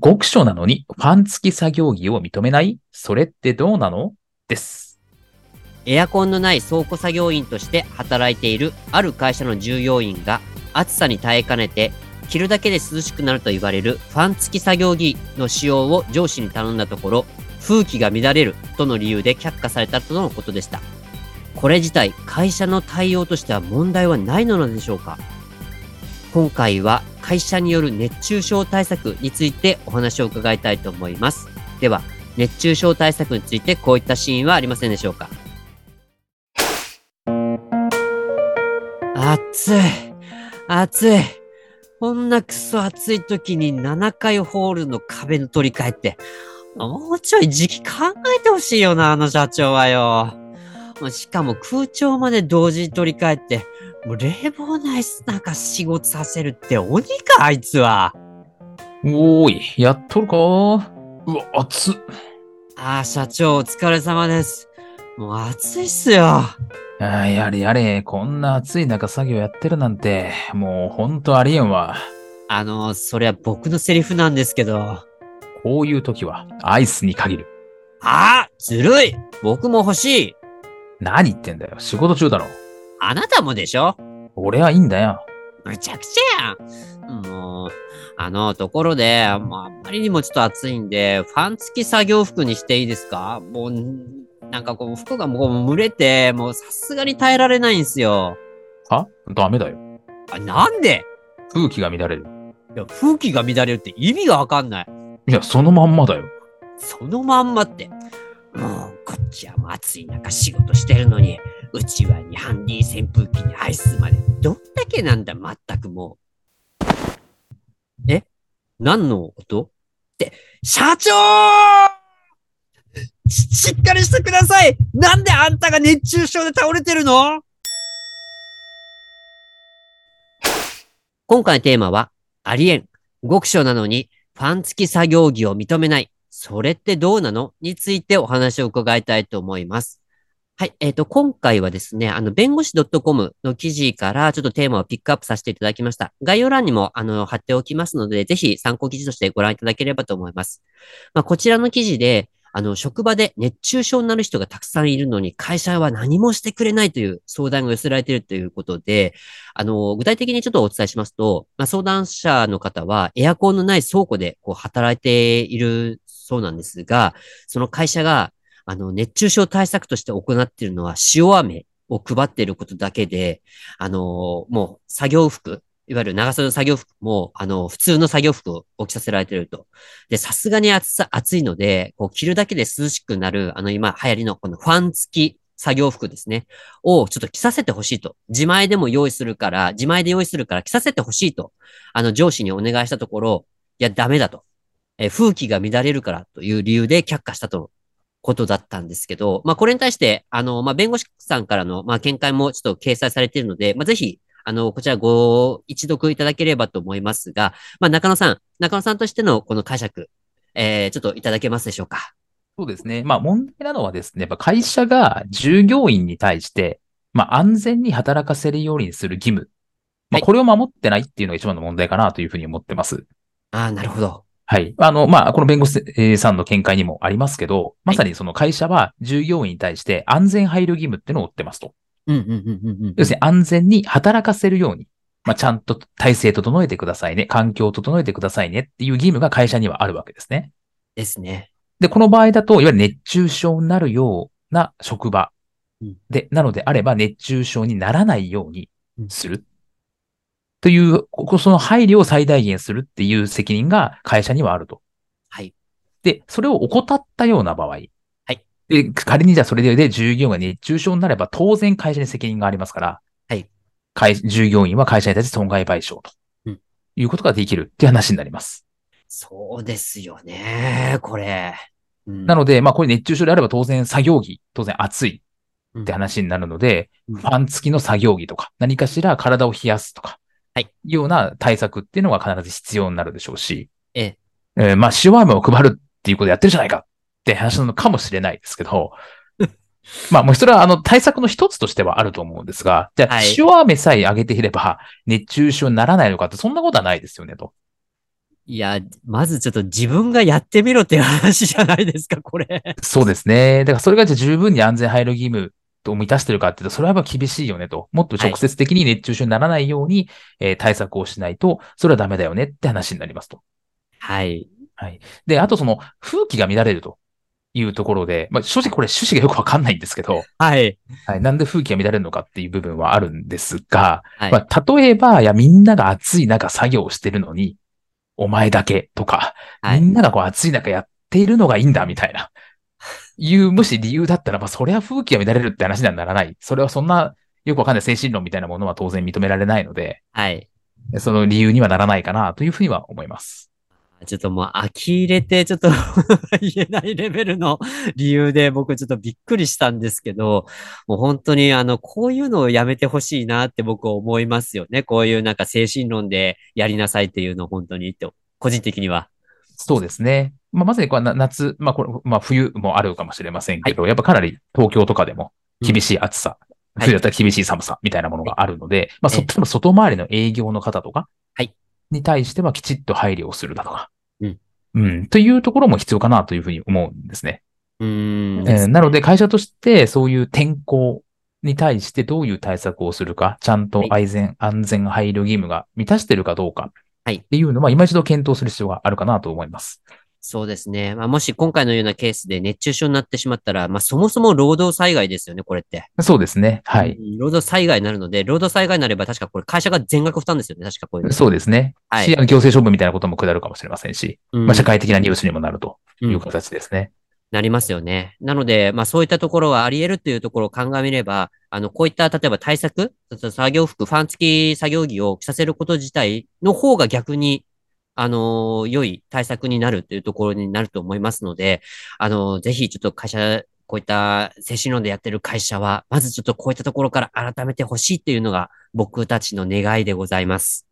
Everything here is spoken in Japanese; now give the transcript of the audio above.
極書なのにファン付き作業着を認めない？それってどうなの？です。エアコンのない倉庫作業員として働いているある会社の従業員が暑さに耐えかねて着るだけで涼しくなると言われるファン付き作業着の使用を上司に頼んだところ風紀が乱れるとの理由で却下されたとのことでした。これ自体会社の対応としては問題はないのでしょうか？今回は会社による熱中症対策についてお話を伺いたいと思います。では、熱中症対策についてこういったシーンはありませんでしょうか？暑い。暑い。こんなクソ暑い時に7階ホールの壁の取り替えって、もうちょい時期考えてほしいよな、あの社長はよ。しかも空調まで同時に取り替えて、もう冷房ない中仕事させるって鬼か、あいつは。おーい、やっとるか？うわ、暑っ。ああ、社長お疲れ様です。もう暑いっすよ。あやれやれ、こんな暑い中作業やってるなんて、もうほんとありえんわ。あの、それは僕のセリフなんですけど。こういう時は、アイスに限る。ああずるい僕も欲しい何言ってんだよ。仕事中だろ。あなたもでしょ？俺はいいんだよ。むちゃくちゃやん。もう、あの、ところで、もうあんまりにもちょっと暑いんで、ファン付き作業服にしていいですか？もう、なんかこう、服がもう蒸れて、もうさすがに耐えられないんですよ。は？ダメだよ。あ、なんで？空気が乱れる。いや、風紀が乱れるって意味がわかんない。いや、そのまんまだよ。そのまんまって。もう、こっちはもう暑い中仕事してるのに、うちわにハンディ扇風機にアイスまで。どんだけなんだ、まったくもう。え？何の音？って、社長しっかりしてくださいなんであんたが熱中症で倒れてるの？今回のテーマは、ありえん。極小なのに、ファン付き作業着を認めない。それってどうなの？についてお話を伺いたいと思います。はい。えっ、ー、と、今回はですね、あの、弁護士 .com の記事からちょっとテーマをピックアップさせていただきました。概要欄にも、あの、貼っておきますので、ぜひ参考記事としてご覧いただければと思います。まあ、こちらの記事で、あの、職場で熱中症になる人がたくさんいるのに、会社は何もしてくれないという相談が寄せられているということで、あの、具体的にちょっとお伝えしますと、まあ、相談者の方はエアコンのない倉庫でこう働いているそうなんですが、その会社が、あの、熱中症対策として行っているのは塩飴を配っていることだけで、あの、もう作業服、いわゆる長袖の作業服も、あの、普通の作業服を着させられていると。で、さすがに暑さ、暑いので、こう、着るだけで涼しくなる、あの、今流行りのこのファン付き作業服ですね。をちょっと着させてほしいと。自前でも用意するから、自前で用意するから着させてほしいと。あの、上司にお願いしたところ、いや、ダメだと。え風紀が乱れるからという理由で却下したとことだったんですけど、まあ、これに対して、あの、まあ、弁護士さんからの、まあ、見解もちょっと掲載されているので、まあ、ぜひ、あの、こちらご一読いただければと思いますが、まあ、中野さん、中野さんとしてのこの解釈、えー、ちょっといただけますでしょうか？そうですね。まあ、問題なのはですね、やっぱ会社が従業員に対して、まあ、安全に働かせるようにする義務。まあ、これを守ってないっていうのが一番の問題かなというふうに思ってます。ああ、なるほど。はい。あの、まあ、この弁護士さんの見解にもありますけど、まさにその会社は従業員に対して安全配慮義務っていうのを負ってますと。うんうんうんうん。要するに安全に働かせるように、まあ、ちゃんと体制整えてくださいね、環境を整えてくださいねっていう義務が会社にはあるわけですね。ですね。で、この場合だと、いわゆる熱中症になるような職場で、なのであれば熱中症にならないようにする。という、その配慮を最大限するっていう責任が会社にはあると。はい。で、それを怠ったような場合、で、仮にじゃあそれで従業員が熱中症になれば当然会社に責任がありますから、はい。会、従業員は会社に対して損害賠償と。いうことができるっていう話になります。そうですよね、これ。うん、なので、まあこれ熱中症であれば当然作業着、当然暑いって話になるので、うん、ファン付きの作業着とか、何かしら体を冷やすとか、はい。ような対策っていうのが必ず必要になるでしょうし、ええ。えー、まあ塩飴を配るっていうことやってるじゃないかって話なのかもしれないですけど、まあもうそれはあの対策の一つとしてはあると思うんですが、じゃあ塩飴さえあげていれば熱中症にならないのかってそんなことはないですよねと。いや、まずちょっと自分がやってみろっていう話じゃないですか、これ。そうですね。だからそれがじゃ十分に安全配慮義務と満たしてるかっていうと、それはやっぱ厳しいよねと。もっと直接的に熱中症にならないように、はい、えー、対策をしないと、それはダメだよねって話になりますと。はい。はい。で、あとその、風紀が乱れるというところで、まあ、正直これ趣旨がよくわかんないんですけど、はい。はい。なんで風紀が乱れるのかっていう部分はあるんですが、はい。まあ、例えば、いや、みんなが暑い中作業してるのに、お前だけとか、はい、みんながこう暑い中やっているのがいいんだみたいな、いう、もし理由だったらば、それは風紀が乱れるって話にはならない。それはそんな、よくわかんない精神論みたいなものは当然認められないので、はい。その理由にはならないかなというふうには思います。ちょっともう呆れて、ちょっと 言えないレベルの理由で僕ちょっとびっくりしたんですけど、もう本当にあの、こういうのをやめてほしいなって僕思いますよね。こういうなんか精神論でやりなさいっていうのを本当にって、個人的には。そうですね。まあ、まさにこれ夏、まあこれ、まあ冬もあるかもしれませんけど、はい、やっぱかなり東京とかでも厳しい暑さ、うん、冬だったら厳しい寒さみたいなものがあるので、はい、まあそっちの外回りの営業の方とか、はい。に対してはきちっと配慮をするだとか、うん。うん。というところも必要かなというふうに思うんですね。うん、えー、なので会社としてそういう天候に対してどういう対策をするか、ちゃんと安全、はい、安全配慮義務が満たしているかどうか、はい。っていうのは、今一度検討する必要があるかなと思います。そうですね。まあ、もし今回のようなケースで熱中症になってしまったら、まあ、そもそも労働災害ですよね、これって。そうですね。はい。労働災害になるので、労働災害になれば確かこれ会社が全額負担ですよね、確かこういう。そうですね。はい。し、行政処分みたいなことも下るかもしれませんし、うん、まあ、社会的なニュースにもなるという形ですね。なりますよね。なので、まあそういったところはあり得るというところを鑑みれば、あの、こういった例えば対策、作業服、ファン付き作業着を着させること自体の方が逆にあの、良い対策になるというところになると思いますので、あの、ぜひちょっと会社、こういった精神論でやってる会社は、まずちょっとこういったところから改めてほしいっていうのが僕たちの願いでございます。